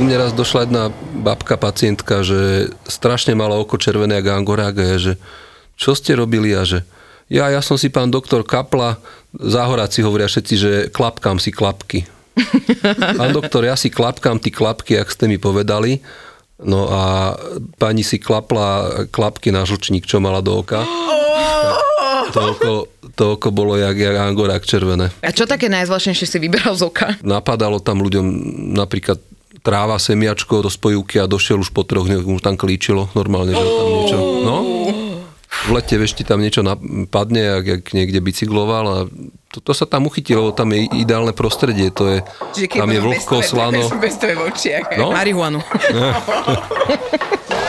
Mne raz došla jedna babka, pacientka, že strašne mala oko červené jak angorák a ja, že čo ste robili a že ja, ja som si pán doktor kapla, záhoráci hovoria všetci, že klapkám si klapky. Pán doktor, ja si klapkám tie klapky, ak ste mi povedali. No a pani si klapla klapky na žlčník, čo mala do oka. To oko, to oko bolo jak, jak angorák červené. A čo také najzvláštnejšie si vyberal z oka? napadalo tam ľuďom napríklad tráva, semiačko do spojivky a došiel už po troch dňoch, už tam klíčilo normálne, že tam niečo, no. V lete, vieš, ti tam niečo napadne, jak, jak niekde bicykloval a to, to sa tam uchytilo, lebo tam je ideálne prostredie, to je, tam je vlhko, slano. Bez. No. Marihuanu.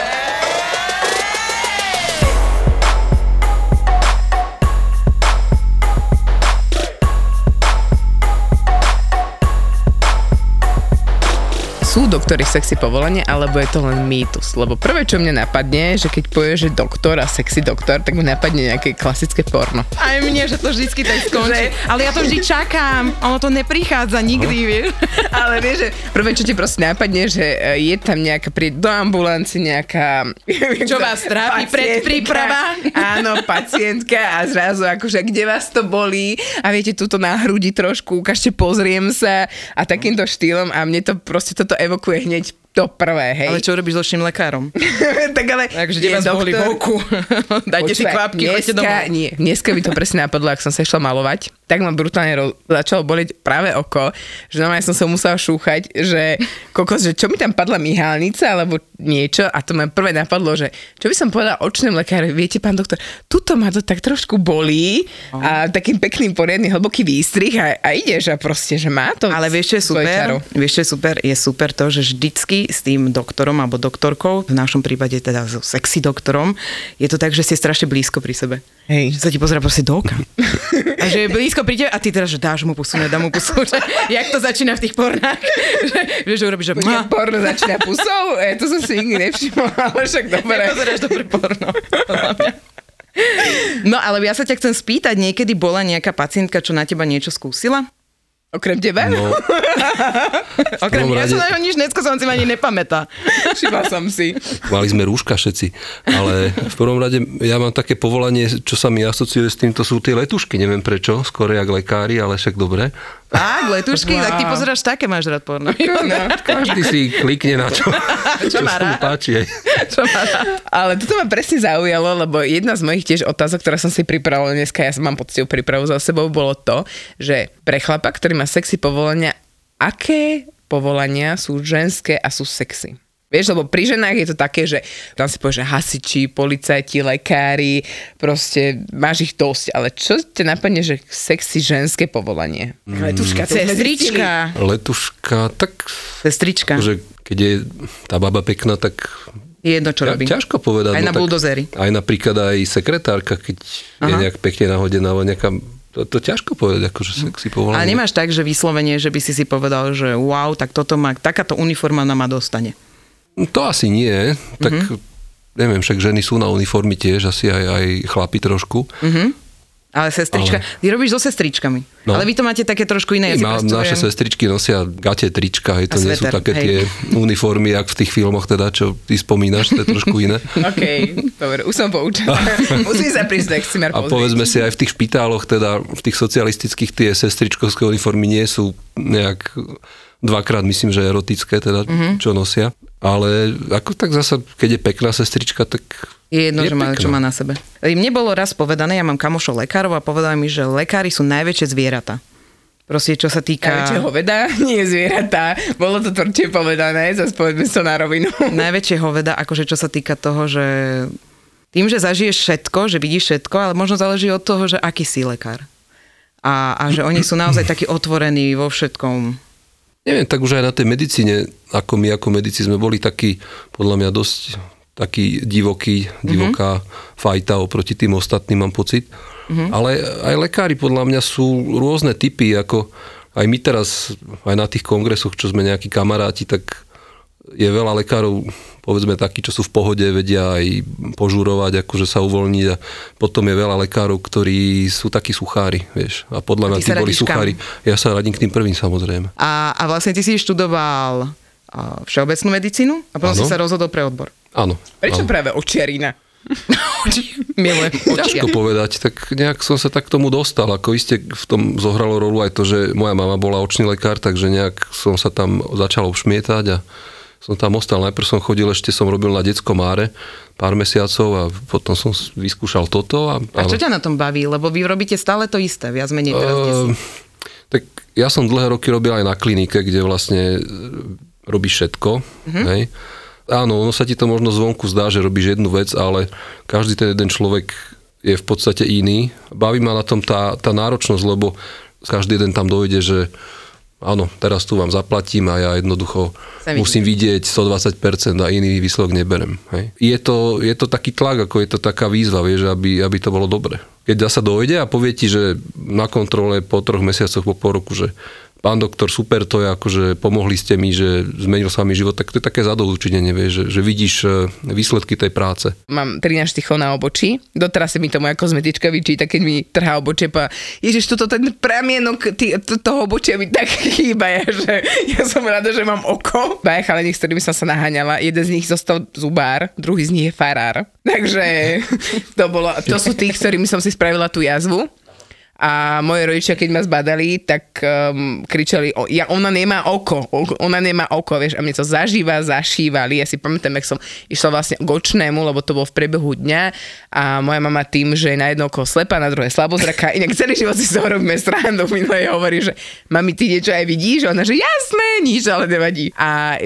Marceau. Sú doktory sexy povolanie, alebo je to len mýtus? Lebo prvé, čo mne napadne, že keď povie, že doktor a sexy doktor, tak mi napadne nejaké klasické porno. Aj mne, že to vždycky tak skončí. Ale ja to vždy čakám. Ono to neprichádza nikdy, vieš. Ale vieš, že prvé, čo ti proste napadne, že e, je tam nejaká, pri do ambulanci nejaká... Čo vás trápi? Predpríprava? Áno, pacientka a zrazu akože, kde vás to bolí? A viete, túto na hrudi trošku, ukážte, pozriem sa a takýmto štýlom a mne to proste toto evokuje hneď to prvé, hej. Ale čo robíš s očným lekárom? tak ale... Takže kde vás boli v oku? Dajte si Počúvaj, kvapky, dneska, domov. nie, dneska by to presne napadlo, ak som sa išla malovať, tak ma brutálne ro- začalo boleť práve oko, že normálne som sa musela šúchať, že kokos, že čo mi tam padla myhálnica alebo niečo a to ma prvé napadlo, že čo by som povedala očnému lekárovi, viete pán doktor, tuto ma to tak trošku bolí a takým pekným poriadny hlboký výstrih a, a ideš a proste, že má to Ale vieš, čo je super? Vieš, čo je super? Je super to, že vždycky s tým doktorom alebo doktorkou, v našom prípade teda so sexy doktorom, je to tak, že si strašne blízko pri sebe. Hej. Že sa ti pozera proste do oka. A že je blízko pri tebe a ty teda, že dáš mu pusu, nedá mu pusu. Že, jak to začína v tých pornách. Že, vieš, že urobíš, že má. porno začína pusou? E, to som si nikdy nevšimla, ale však dobre. Nepozeráš dobre porno. podľa mňa. No ale ja sa ťa chcem spýtať, niekedy bola nejaká pacientka, čo na teba niečo skúsila? Okrem teba? No, Okrem ja rade- som na ňo nič neskúsila, on si ani nepamätá. Všimla som si. mali sme rúška všetci, ale v prvom rade ja mám také povolanie, čo sa mi asociuje s týmto, sú tie letušky, neviem prečo, skoro jak lekári, ale však dobre. Tak, letušky, Wow. tak ty pozeráš také, máš rád porno. No, Každý si klikne na čo, čo, má sa mu rád? páči. Čo má rád? Ale toto ma presne zaujalo, lebo jedna z mojich tiež otázok, ktorá som si pripravila dneska, ja mám poctivú prípravu za sebou, bolo to, že pre chlapa, ktorý má sexy povolania, aké povolania sú ženské a sú sexy? Vieš, lebo pri ženách je to také, že tam si povieš, že hasiči, policajti, lekári, proste máš ich dosť. Ale čo ťa napadne, že sexy ženské povolanie? Letuška, to. Sestrička. Letuška, tak Sestrička. že keď je tá baba pekná, tak Je jedno, čo ťa- robí. ťažko povedať. Aj na tak buldozeri. Aj napríklad aj sekretárka, keď je Aha. nejak pekne nahodená, alebo nejaká, to, to ťažko povedať, akože sexy povolanie. Ale nemáš tak, že vyslovene, že by si si povedal, že wow, tak toto má, takáto uniforma na ma dostane. To asi nie, tak Mhm. neviem, však ženy sú na uniformy tiež, asi aj, aj chlapi trošku. Ale sestrička, Ale- ty robíš so sestričkami. No. Ale vy to máte také trošku iné. Ja Ma, naše sestričky nosia gate, trička, hej, to nie sú také hej. tie uniformy, jak v tých filmoch teda, čo ty spomínaš, to je trošku iné. OK, dobre, už som poučená. Musím sa do Excimer A pozrieť. povedzme si aj v tých špitáloch, teda v tých socialistických tie sestričkovské uniformy nie sú nejak dvakrát myslím, že erotické, teda, mm-hmm. čo nosia. Ale ako tak zasa, keď je pekná sestrička, tak Je jedno, Je že má, čo má na sebe. Mne bolo raz povedané, ja mám kamošov lekárov a povedali mi, že lekári sú najväčšie zvieratá. Proste, čo sa týka... Najväčšie hoveda, nie zvieratá. Bolo to tvrdšie povedané, zase povedzme to na rovinu. najväčšie hoveda, akože čo sa týka toho, že tým, že zažiješ všetko, že vidíš všetko, ale možno záleží od toho, že aký si lekár. A, a že oni sú naozaj takí otvorení vo všetkom. Neviem, tak už aj na tej medicíne, ako my ako medici sme boli takí, podľa mňa dosť taký divoký, divoká mm-hmm. fajta oproti tým ostatným, mám pocit. Mm-hmm. Ale aj lekári podľa mňa sú rôzne typy, ako aj my teraz, aj na tých kongresoch, čo sme nejakí kamaráti, tak je veľa lekárov, povedzme takí, čo sú v pohode, vedia aj požurovať, akože sa uvoľniť a potom je veľa lekárov, ktorí sú takí suchári, vieš. A podľa mňa tí boli suchári. Ja sa radím k tým prvým samozrejme. A, a vlastne ty si študoval všeobecnú medicínu a potom ano. si sa rozhodol pre odbor. Áno. Prečo áno. práve očiarina? Milujem Ťažko povedať, tak nejak som sa tak k tomu dostal. Ako iste v tom zohralo rolu aj to, že moja mama bola očný lekár, takže nejak som sa tam začal všmietať a som tam ostal. Najprv som chodil, ešte som robil na detskom máre pár mesiacov a potom som vyskúšal toto. A, a čo ťa na tom baví? Lebo vy robíte stále to isté, viac menej teraz uh, Tak ja som dlhé roky robil aj na klinike, kde vlastne e, robíš všetko. Uh-huh. Hej. Áno, ono sa ti to možno zvonku zdá, že robíš jednu vec, ale každý ten jeden človek je v podstate iný. Baví ma na tom tá, tá náročnosť, lebo každý jeden tam dojde, že áno, teraz tu vám zaplatím a ja jednoducho musím vidieť 120% a iný výsledok neberem. Hej. Je, to, je to taký tlak, ako je to taká výzva, vieš, aby, aby to bolo dobre. Keď sa dojde a povie ti, že na kontrole po troch mesiacoch, po pol roku, že pán doktor, super, to je akože pomohli ste mi, že zmenil sa mi život, tak to je také zadovúčinenie, vieš, že, že vidíš e, výsledky tej práce. Mám 13 štychov na obočí, doteraz sa mi to moja kozmetička vyčíta, keď mi trhá obočie, pa ježiš, toto ten pramienok tý, toho obočia mi tak chýba, ja, že ja som rada, že mám oko. Baja chalení, s ktorými som sa naháňala, jeden z nich zostal zubár, druhý z nich je farár. Takže to, bolo, to sú tí, ktorými som si spravila tú jazvu a moje rodičia, keď ma zbadali, tak um, kričali, o, ja, ona nemá oko, ona nemá oko, vieš, a mne to zažíva, zašívali. Ja si pamätám, jak som išla vlastne k očnému, lebo to bolo v priebehu dňa a moja mama tým, že je na jedno oko slepa, na druhé slabozraka, inak celý život si sa robíme srandu, minulé hovorí, že mami, ty niečo aj vidíš? Ona, že jasné, nič, ale nevadí. A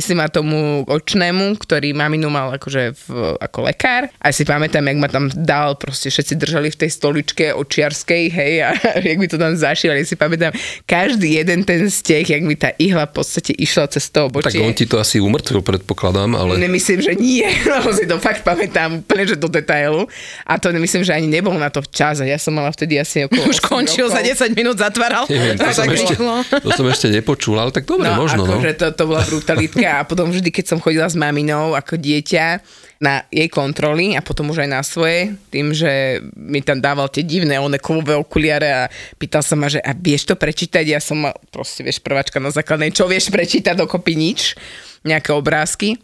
si ma tomu očnému, ktorý maminu mal akože v, ako lekár a si pamätám, jak ma tam dal, proste všetci držali v tej stoličke očiarskej, hej, a jak mi to tam zašívali, si pamätám, každý jeden ten steh, jak mi tá ihla v podstate išla cez to obočie. Tak on ti to asi umrtvil, predpokladám, ale... Nemyslím, že nie, lebo si to fakt pamätám úplne, že do detailu. A to nemyslím, že ani nebol na to čas a ja som mala vtedy asi okolo Už končil rokov. za 10 minút, zatváral. Neviem, to, som ešte, to som ešte nepočul, ale tak dobre, no, možno. No. Že to, to bola brutalitka a potom vždy, keď som chodila s maminou ako dieťa, na jej kontroly a potom už aj na svoje, tým, že mi tam dával tie divné one kovové okuliare a pýtal sa ma, že a vieš to prečítať? Ja som mal, proste vieš, prváčka na základnej, čo vieš prečítať dokopy nič, nejaké obrázky.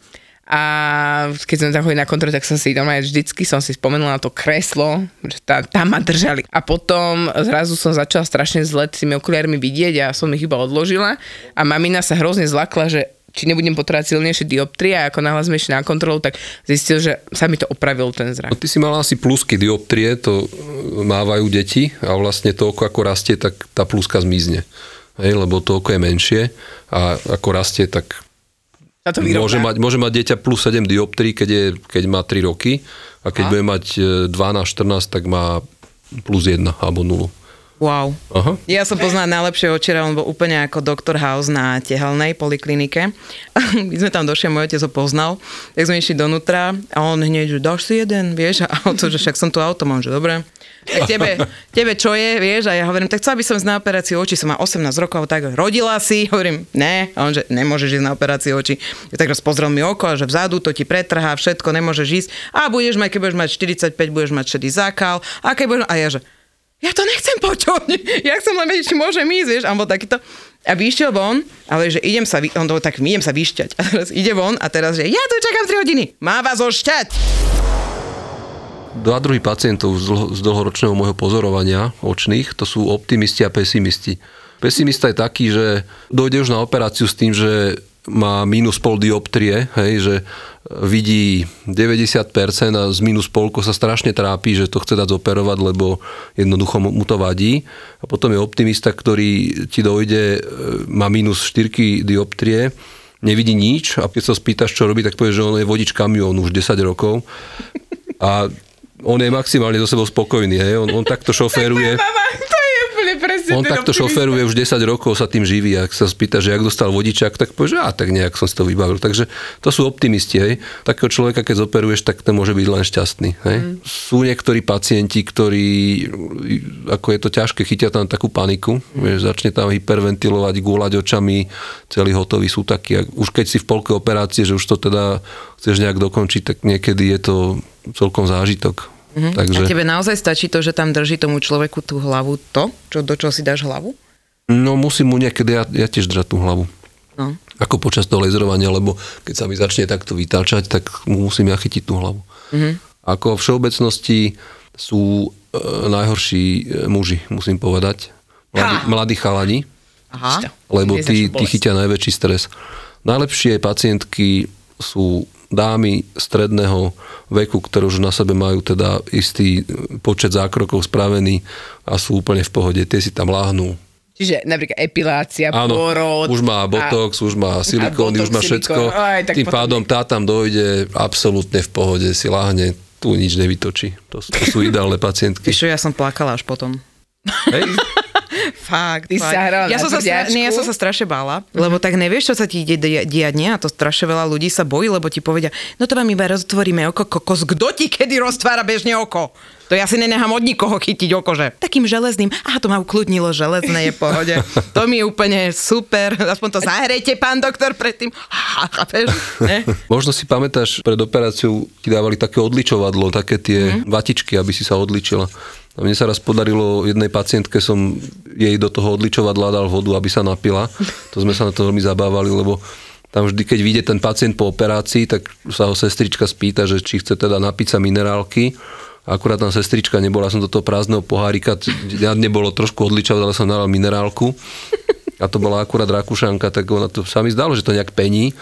A keď sme tam chodili na kontrolu, tak som si aj vždycky som si spomenula na to kreslo, že tá, tam ma držali. A potom zrazu som začala strašne zle s tými okuliarmi vidieť a som ich iba odložila. A mamina sa hrozne zlakla, že či nebudem potrebovať silnejšie dioptrie a ako náhle sme na kontrolu, tak zistil, že sa mi to opravil ten zrak. No, ty si mala asi plusky dioptrie, to e, mávajú deti a vlastne to oko ako rastie, tak tá pluska zmizne. Hej, lebo to oko je menšie a ako rastie, tak to môže, mať, môže mať dieťa plus 7 dioptrií, keď, je, keď má 3 roky a keď a? bude mať 12-14, e, tak má plus 1 alebo 0. Wow. Aha. Ja som poznala najlepšie očera, on bol úplne ako doktor House na tehelnej poliklinike. My sme tam došli, môj otec ho poznal, tak sme išli donútra a on hneď, že dáš si jeden, vieš, a on to, že však som tu mám, že dobre. Tak tebe, tebe čo je, vieš, a ja hovorím, tak chcela by som ísť na operáciu očí, som má 18 rokov, tak rodila si, hovorím, ne, a on, že nemôžeš ísť na operáciu očí. Ja tak pozrel mi oko, že vzadu to ti pretrhá, všetko, nemôžeš ísť. A budeš mať, keď budeš mať 45, budeš mať šedý zákal. A keď budeš, a ja, že ja to nechcem počuť, ja chcem len vedieť, či môžem ísť, vieš, a takýto, a vyšiel von, ale že idem sa, on to tak, idem sa vyšťať. A teraz ide von a teraz, že ja tu čakám 3 hodiny, má vás ošťať. Dva druhy pacientov z, dlho, z dlhoročného môjho pozorovania očných, to sú optimisti a pesimisti. Pesimista je taký, že dojde už na operáciu s tým, že má minus pol dioptrie, hej, že vidí 90% a z minus polko sa strašne trápi, že to chce dať zoperovať, lebo jednoducho mu to vadí. A potom je optimista, ktorý ti dojde, e, má minus 4 dioptrie, nevidí nič a keď sa spýtaš, čo robí, tak povie, že on je vodič kamiónu už 10 rokov. A on je maximálne so sebou spokojný, hej. On, on takto šoféruje. To presne On takto optimista. šoféruje už 10 rokov, sa tým živí. Ak sa spýta, že ak dostal vodičák, tak povie, že a tak nejak som si to vybavil. Takže to sú optimisti. Hej. Takého človeka, keď zoperuješ, tak ten môže byť len šťastný. Hej. Mm. Sú niektorí pacienti, ktorí, ako je to ťažké, chytia tam takú paniku, vieš, začne tam hyperventilovať, gúľať očami, celý hotový sú takí. Už keď si v polke operácie, že už to teda chceš nejak dokončiť, tak niekedy je to celkom zážitok. Mm-hmm. Takže... A tebe naozaj stačí to, že tam drží tomu človeku tú hlavu to, čo, do čoho si dáš hlavu? No musím mu niekedy ja, ja tiež držať tú hlavu. No. Ako počas toho laserovania, lebo keď sa mi začne takto vytáčať, tak mu musím ja chytiť tú hlavu. Mm-hmm. Ako v všeobecnosti sú e, najhorší e, muži, musím povedať. Mladí, mladí chalani, Aha. lebo tí, tí chytia najväčší stres. Najlepšie pacientky sú dámy stredného veku, ktoré už na sebe majú teda istý počet zákrokov spravený a sú úplne v pohode. Tie si tam láhnú, Čiže napríklad epilácia, Áno, porod. už má botox, už má silikóny, botox, už má všetko. silikón, aj, tak Tým pádom tá tam dojde absolútne v pohode, si láhne, tu nič nevytočí. To, sú- to sú ideálne pacientky. Čo, ja som plakala až potom. Hej? Fakt, Ty fakt. sa ja som sa, stra- nie, ja som sa strašne bála, lebo tak nevieš, čo sa ti ide di- diať, nie? A to strašne veľa ľudí sa bojí, lebo ti povedia, no to vám iba roztvoríme oko, kokos, kto ti kedy roztvára bežne oko? To ja si nenechám od nikoho chytiť oko, že takým železným, aha, to ma ukludnilo, železné je v pohode. To mi je úplne super, aspoň to zahrejte, pán doktor, predtým. Chápeš? Možno si pamätáš, pred operáciou ti dávali také odličovadlo, také tie mm. vatičky, aby si sa odličila. A mne sa raz podarilo jednej pacientke, som jej do toho odličovadla dal vodu, aby sa napila. To sme sa na to veľmi zabávali, lebo tam vždy, keď vyjde ten pacient po operácii, tak sa ho sestrička spýta, že či chce teda napiť sa minerálky. Akurát tam sestrička nebola, som do toho prázdneho pohárika, ja nebolo trošku odličovať, ale som nalal minerálku. A to bola akurát Rakúšanka, tak ona to sa mi zdalo, že to nejak pení.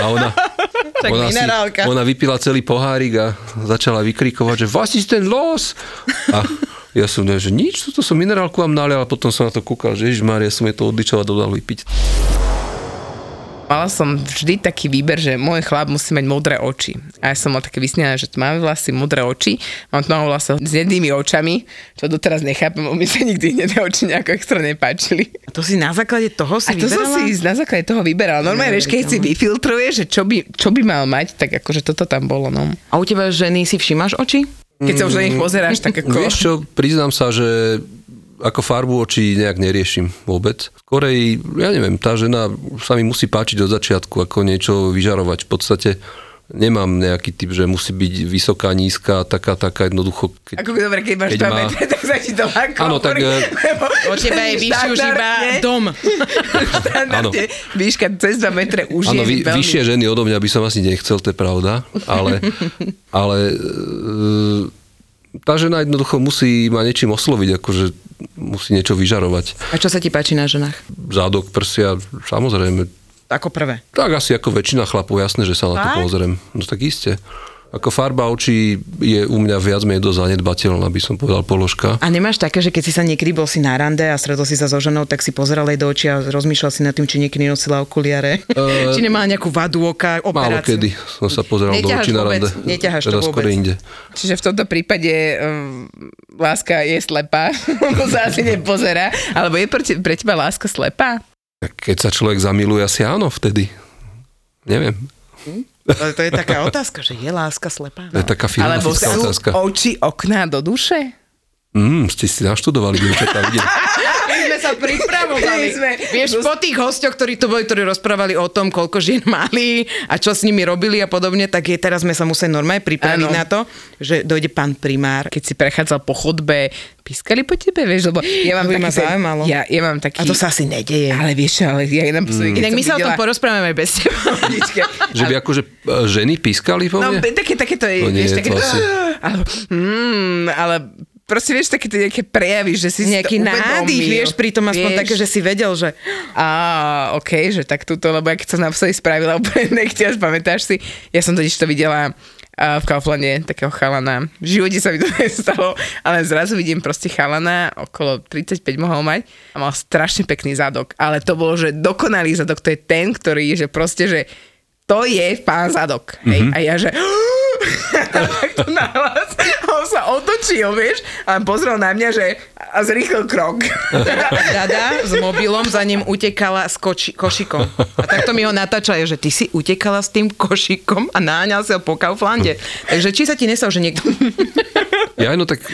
A ona, Tak ona, minerálka. ona vypila celý pohárik a začala vykrikovať, že was ist ten los? A ja som, že nič, toto som minerálku vám nalial a potom som na to kúkal, že Ježišmária, som jej to odličovať dodal vypiť. Mala som vždy taký výber, že môj chlap musí mať modré oči. A ja som mal také vysnené, že máme vlasy modré oči, mám tmavo vlasov s jednými očami, čo doteraz nechápem, lebo mi sa nikdy hnedé oči nejako extra nepáčili. A to si na základe toho si A to som vyberala? si na základe toho vyberala. Normálne, vieš, keď si vyfiltruješ, že čo by, čo by mal mať, tak akože toto tam bolo, no. A u teba ženy si všimáš oči? Keď sa už na nich pozeráš, tak ako... Vieš čo, priznám sa, že ako farbu očí nejak neriešim vôbec. Skorej, ja neviem, tá žena sa mi musí páčiť od začiatku, ako niečo vyžarovať. V podstate nemám nejaký typ, že musí byť vysoká, nízka, taká, taká jednoducho. Keď, Ako dobre, keď máš Keď 2 má- metre, tak sa ti to ľahko Áno, tak, hovorí, e, lebo O teba je vyšší už iba dom. štandardne Výška cez 2 metre už Áno, je vy, veľmi... vyššie ženy odo mňa by som asi nechcel, to je pravda, ale, ale e, tá žena jednoducho musí ma niečím osloviť, akože musí niečo vyžarovať. A čo sa ti páči na ženách? Zádok, prsia, samozrejme, Ako prvé. Tak asi ako väčšina chlapov, jasné, že sa na to pozriem. No tak iste. Ako farba očí je u mňa viac menej dosť zanedbateľná, by som povedal položka. A nemáš také, že keď si sa niekedy bol si na rande a stretol si sa so ženou, tak si pozeral jej do očí a rozmýšľal si nad tým, či niekedy nosila okuliare? Eh, či nemá nejakú vadu oka, Málo operáciu? kedy som sa pozeral do Neťaháš očí na vôbec, rande. neťaháš to teda vôbec. skôr inde. Čiže v tomto prípade um, láska je slepá, lebo sa asi nepozerá. Alebo je pre, te, pre teba láska slepá? Keď sa človek zamiluje, asi áno vtedy. Neviem. Ale to je taká otázka, že je láska slepá. To je taká Alebo filozofická sú otázka. oči okná do duše? Mm, ste si naštudovali, dievčatá, vidím. My sme sa pripravovali. Sme- Vieš, po tých hostoch, ktorí tu boli, ktorí rozprávali o tom, koľko žien mali a čo s nimi robili a podobne, tak je, teraz sme sa museli normálne pripraviť Áno. na to, že dojde pán primár. Keď si prechádzal po chodbe, pískali po tebe, vieš, lebo ja mám To by taký... ma ten- zaujímalo. Ja, ja mám taký... A to sa asi nedeje. Ale vieš, ale ja naposledy, keď Inak my sa o tom videla- porozprávame aj bez teba. Že by akože e, ženy pískali po No, mne? také, také to je, No vieš, také, to asi- ale, mm, ale proste vieš, také to nejaké prejavy, že si Nejaký si to nádych, vieš, pritom aspoň vieš. také, že si vedel, že Á, OK, že tak túto, lebo ja keď som naposledy spravila úplne nechťaž, pamätáš si, ja som totiž to videla a v Kauflande takého chalana. V živote sa mi to nestalo, ale zrazu vidím proste chalana, okolo 35 mohol mať a mal strašne pekný zadok. Ale to bolo, že dokonalý zadok, to je ten, ktorý je, že proste, že to je pán zadok. Hej? A ja, že takto nahlas. Sa otočil, vieš, a pozrel na mňa, že a zrýchlil krok. Dada s mobilom za ním utekala s koči, košikom. A takto mi ho natáčajú, že ty si utekala s tým košikom a náňal sa po Kauflande. Takže či sa ti nesol, že niekto... Ja no tak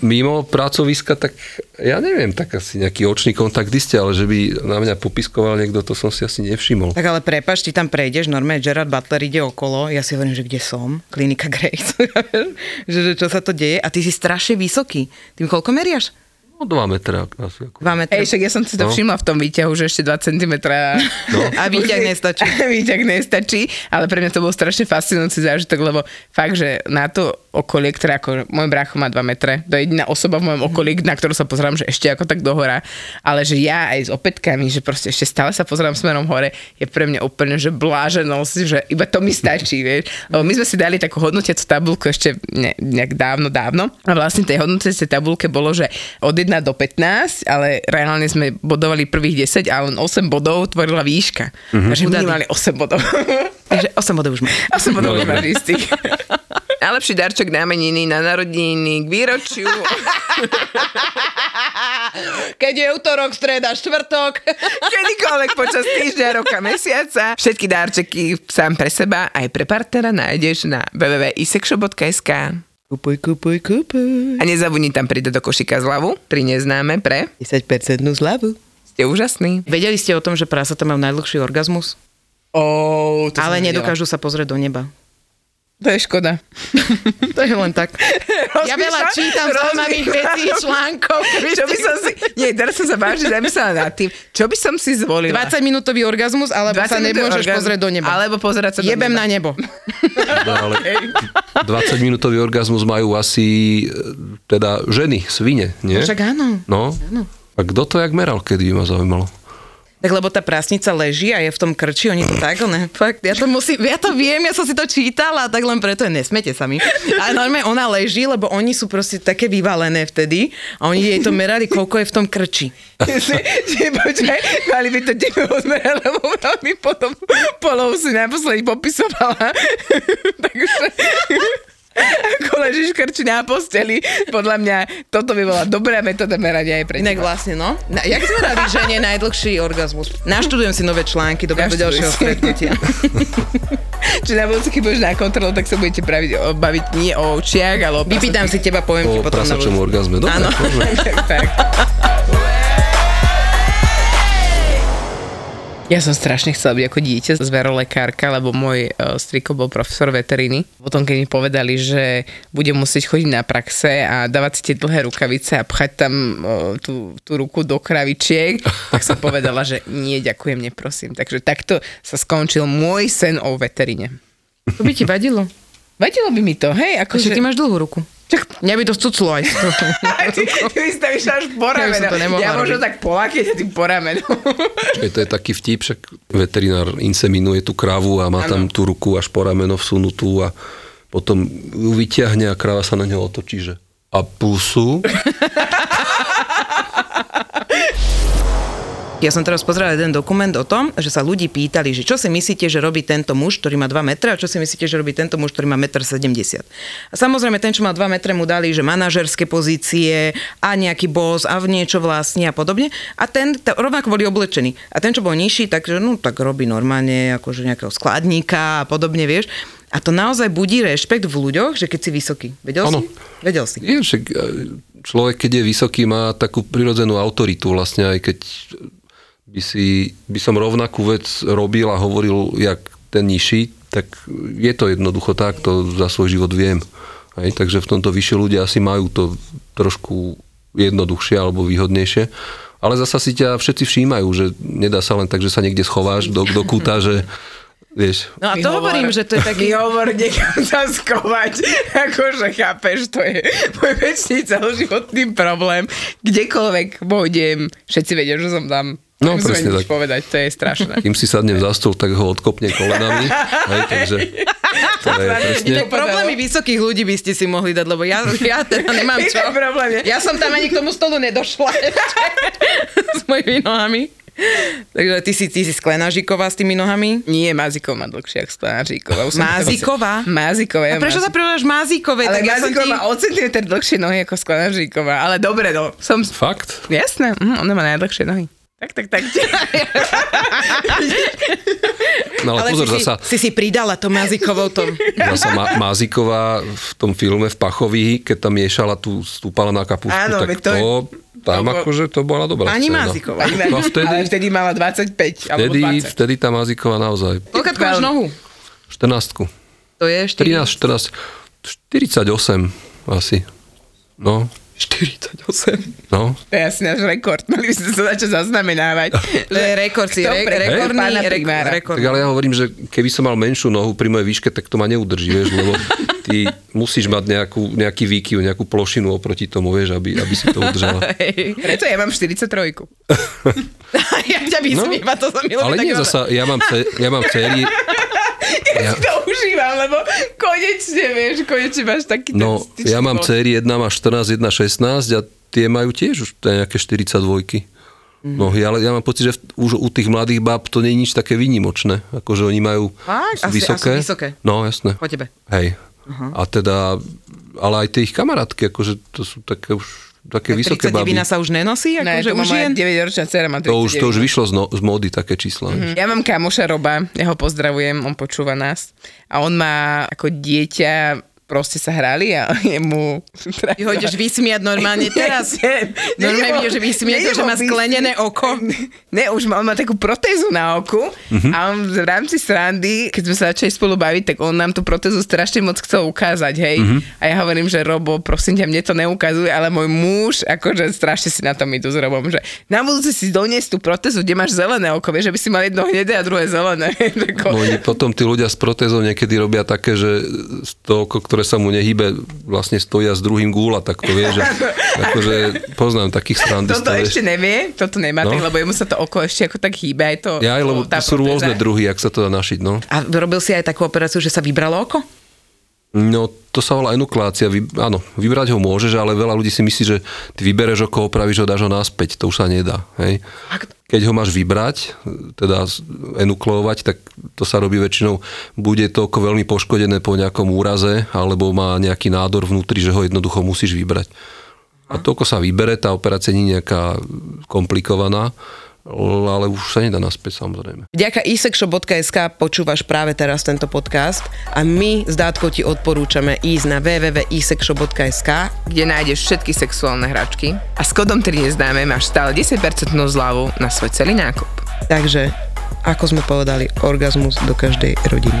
mimo pracoviska, tak ja neviem, tak asi nejaký očný kontakt ste, ale že by na mňa popiskoval niekto, to som si asi nevšimol. Tak ale prepač, ty tam prejdeš, normálne Gerard Butler ide okolo, ja si hovorím, že kde som? Klinika Grace. že, že čo sa to deje? A ty si strašne vysoký. Ty mi koľko meriaš? No 2 metra asi. Ako. 2 metra. Hej, však ja som si to No. všimla v tom výťahu, že ešte 2 cm. No. A výťah nestačí. výťah nestačí, ale pre mňa to bol strašne fascinujúci zážitok, lebo fakt, že na to okolie, ktoré ako môj brácho má 2 metre, to je jediná osoba v mojom okolí, na ktorú sa pozerám, že ešte ako tak dohora, ale že ja aj s opätkami, že proste ešte stále sa pozerám smerom hore, je pre mňa úplne, že bláženosť, že iba to mi stačí, vieš. Lebo my sme si dali takú hodnotiacu tabulku ešte ne, nejak dávno, dávno a vlastne tej hodnotiacej tabulke bolo, že od 1 do 15, ale reálne sme bodovali prvých 10 a len 8 bodov tvorila výška. Mm-hmm. Takže minimálne 8 bodov. Takže 8 bodov už má. 8 bodov No, už istých. Najlepší darček na meniny, na narodeniny, k výročiu. Keď je útorok, streda, štvrtok. Kedykoľvek počas týždňa, roka, mesiaca. Všetky darčeky sám pre seba aj pre partnera nájdeš na www.isexshop.sk Kupuj, kupuj, kupuj. a nezabudni tam pridať do košíka zľavu, pri neznáme pre 10% zľavu. ste úžasní. Vedeli ste o tom, že prasatá majú najdlhší orgazmus? Oh, Ale nedokážu sa pozrieť do neba. To je škoda. To je len tak. Ja veľa čítam zaujímavých vecí, článkov. Čo by som si... Nie, teraz sa vážne zamyslela nad tým, čo by som si zvolila. 20 minútový orgazmus, alebo sa 20 minútový nemôžeš orgazm- pozrieť do neba. Alebo pozerať sa do Jebem neba. na nebo. No, ale 20-minútový orgazmus majú asi e, teda ženy, svine, nie? Však áno. No. A kto to jak meral, kedy by ma zaujímalo? Tak lebo tá prásnica leží a je v tom krči, oni to tak, ne? Fakt, ja to musím, ja to viem, ja som si to čítala, tak len preto nesmete sa mi. Ale normálne ona leží, lebo oni sú proste také vyvalené vtedy a oni jej to merali, koľko je v tom krči. počkaj, mali by to tebe odmerať, lebo veľmi potom polov si naposledy popisovala. Ako na posteli, podľa mňa toto by bola dobrá metóda merania aj pre Inak vlastne, no. Na, jak sme radi žene najdlhší orgazmus? Naštudujem si nové články, dobre do ďalšieho stretnutia. Či na budúci, keď budeš na kontrolu, tak sa budete praviť, o, baviť nie o očiach, ale o Vypýtam si teba, poviem ti Po potom. na prasačom budúci. orgazme. Dobre, Áno. tak, Ja som strašne chcela byť ako dieťa zverolekárka, lebo môj uh, striko bol profesor veteriny. Potom, keď mi povedali, že budem musieť chodiť na praxe a dávať si tie dlhé rukavice a pchať tam uh, tú, tú ruku do kravičiek, tak som povedala, že nie, ďakujem, neprosím. Takže takto sa skončil môj sen o veterine. To by ti vadilo. Vadilo by mi to, hej? Akože Akože... ty máš dlhú ruku. Čak, Mňa by to cuclo aj. ty, ty mi stavíš až po Ja Ja možno tak polakieť a tým po ramenu. Počkaj, to je taký vtip, však veterinár inseminuje tú kravu a má tam tú ruku až po rameno vsunutú a potom ju vyťahne a kráva sa na ňo otočí, že a pusu? Ja som teraz pozerala jeden dokument o tom, že sa ľudí pýtali, že čo si myslíte, že robí tento muž, ktorý má 2 metre a čo si myslíte, že robí tento muž, ktorý má 1,70 m. A samozrejme ten, čo má 2 metre, mu dali, že manažerské pozície a nejaký boss a v niečo vlastní a podobne. A ten t- rovnako boli oblečení. A ten, čo bol nižší, tak, že, no, tak robí normálne akože nejakého skladníka a podobne, vieš. A to naozaj budí rešpekt v ľuďoch, že keď si vysoký. Vedel Áno. si? Vedel si. Je, však e, človek, keď je vysoký, má takú prirodzenú autoritu vlastne, aj keď by, si, by som rovnakú vec robil a hovoril, jak ten nižší, tak je to jednoducho tak, to za svoj život viem. Hej, takže v tomto vyššie ľudia asi majú to trošku jednoduchšie alebo výhodnejšie. Ale zasa si ťa všetci všímajú, že nedá sa len tak, že sa niekde schováš do, do kúta, že vieš, No a to hovorím, že to je taký... Hovor, niekam sa skovať. Akože chápeš, to je môj väčší celoživotný problém. Kdekoľvek pôjdem, všetci vedia, že som tam. No, presne tak. povedať, to je strašné. kým si sadnem za stôl, tak ho odkopne kolenami. Hej, takže to je presne... Tak problémy vysokých ľudí by ste si mohli dať, lebo ja, ja teda nemám čo. problém. Ja som tam ani k tomu stolu nedošla s mojimi nohami. Takže ty si, ty si sklenážiková s tými nohami? Nie, Mázikov má dlhšie ako to Máziková? Mázikové. A prečo sa privoláš Mázikové? Ale ti... má o centimetr dlhšie nohy ako Sklenáříková. Ale dobre, no. Som... Fakt? Jasné, mm, ona má najdlhšie nohy. Tak, tak, tak. No ale, Ale pozor, si, zasa, si, si pridala to Mázikovou tom. zasa Ma- Máziková v tom filme v Pachovi, keď tam miešala tú, stúpala na kapušku, Áno, tak to to, tam to akože to bola dobrá Pani scéna. Máziková. No Ale vtedy, vtedy mala 25 alebo vtedy, 20. vtedy tá Máziková naozaj Koľko máš nohu? 14 To je 13, 14, 48 asi. No, 48. no. To je asi náš rekord. Mali by sme sa začať zaznamenávať. To je rekord, si re, rekordný, pána re, primára. rekord. Tak ale ja hovorím, že keby som mal menšiu nohu pri mojej výške, tak to ma neudrží, vieš, lebo ty musíš mať nejakú, nejaký výkyv, nejakú plošinu oproti tomu, vieš, aby, aby si to udržala. Preto ja mám 43. ja ťa vysmíva, to sa mi ľúbi. No, Ale nie zasa, ja mám, ja mám céry, Ja si to užívam, lebo konečne, vieš, konečne máš taký no ja mám bod. céry, jedna má 14, jedna 16 a tie majú tiež už nejaké 42 nohy, ale ja mám pocit, že už u tých mladých báb to nie je nič také výnimočné, akože oni majú Fakt? vysoké. asi vysoké. No, jasné. Po tebe. Hej. A teda, ale aj tie ich kamarátky, akože to sú také už také Tak vysoké 39 baby. sa už nenosí? Ne, Akože to má už moja žien? 9-ročná dcera, má 39. To už, to už vyšlo z, no, z módy také čísla. Mm-hmm. Ja mám kamoša Roba, ja ho pozdravujem, on počúva nás. A on má ako dieťa, proste sa hrali a jemu... Ty ho ideš vysmiať normálne teraz. Normálne ideš vysmiať to, že má sklenené oko. Ne, už má, on má takú protézu na oku Mhm. a on v rámci srandy, keď sme sa začali spolu baviť, tak on nám tú protézu strašne moc chcel ukázať, hej. Mhm. A ja hovorím, že Robo, prosím ťa, mne to neukazuje, ale môj muž, akože strašne si na tom idú s Robom, že na budúce si doniesť tú protézu, kde máš zelené oko, vieš, že by si mal jedno hnedé a druhé zelené. No, potom tí ľudia s protézou niekedy robia také, že to oko, ktoré sa mu nehybe, vlastne stoja s druhým gúla, tak to vie, že akože poznám takých srandistov. Toto ešte nevie, toto nemá, No. tak, lebo jemu sa to oko ešte ako tak hýbe, aj to... Ja lebo tá sú protéza. rôzne druhy, ak sa to dá našiť, no. A robil si aj takú operáciu, že sa vybralo oko? No, to sa volá enuklácia. Vy, áno, vybrať ho môžeš, ale veľa ľudí si myslí, že ty vybereš oko, opravíš ho, dáš ho naspäť. To už sa nedá. Hej. Keď ho máš vybrať, teda enuklovať, tak to sa robí väčšinou, bude to oko veľmi poškodené po nejakom úraze, alebo má nejaký nádor vnútri, že ho jednoducho musíš vybrať. A to oko sa vybere, tá operácia nie je nejaká komplikovaná, ale už sa nedá naspäť samozrejme. Vďaka isexshop.sk počúvaš práve teraz tento podcast a my s Dátkou ti odporúčame ísť na www.isexshop.sk kde nájdeš všetky sexuálne hračky a s kodom 3 neznáme máš stále 10% zľavu na svoj celý nákup. Takže, ako sme povedali, orgazmus do každej rodiny.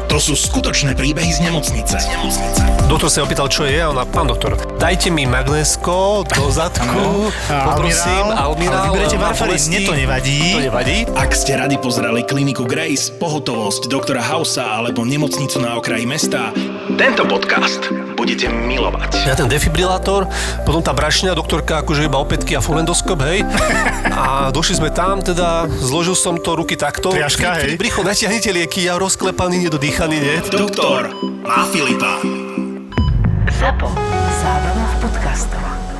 To sú skutočné príbehy z nemocnice. Z nemocnice. Doktor sa opýtal, čo je a ona, pán doktor, dajte mi magnésko do zadku, A poprosím, almirál. Ale vyberete bolesti. mne to nevadí. To nevadí. Ak ste radi pozerali kliniku Grace, pohotovosť doktora Hausa alebo nemocnicu na okraji mesta, tento podcast budete milovať. Ja ten defibrilátor, potom tá brašňa, doktorka akože iba opätky a fulendoskop, hej. A došli sme tam, teda zložil som to ruky takto. Triaška, hej. Rýchlo, natiahnite lieky, ja rozklepaný, nedodýchaný, nie? Doktor má Filipa. ZAPO. Zábrná v podcastovách.